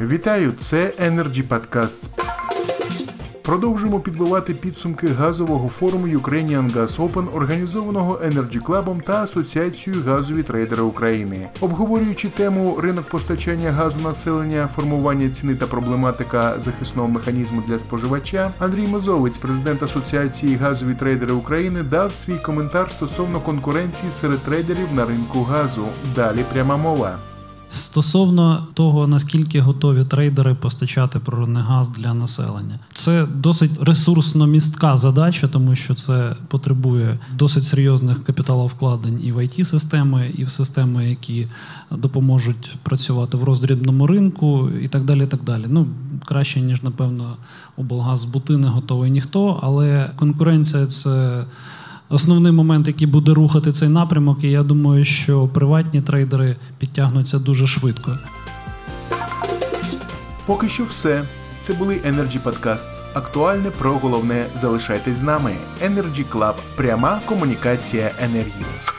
Вітаю! Це Energy Podcasts. Продовжуємо підбивати підсумки газового форуму Ukrainian Gas Open, організованого Energy Club та Асоціацією газові трейдери України. Обговорюючи тему ринок постачання газу населення, формування ціни та проблематика захисного механізму для споживача, Андрій Мозовець, президент Асоціації газові трейдери України, дав свій коментар стосовно конкуренції серед трейдерів на ринку газу. Далі пряма мова. Стосовно того, наскільки готові трейдери постачати природний газ для населення, це досить ресурсно містка задача, тому що це потребує досить серйозних капіталовкладень і в it системи і в системи, які допоможуть працювати в роздрібному ринку, і так далі. Так далі. Ну краще ніж напевно облгаз бути не готовий ніхто, але конкуренція це основний момент, який буде рухати цей напрямок, і я думаю, що приватні трейдери підтягнуться дуже швидко. Поки що все. Це були Energy Podcasts. Актуальне про головне залишайтесь з нами. Energy Club. Пряма комунікація енергії.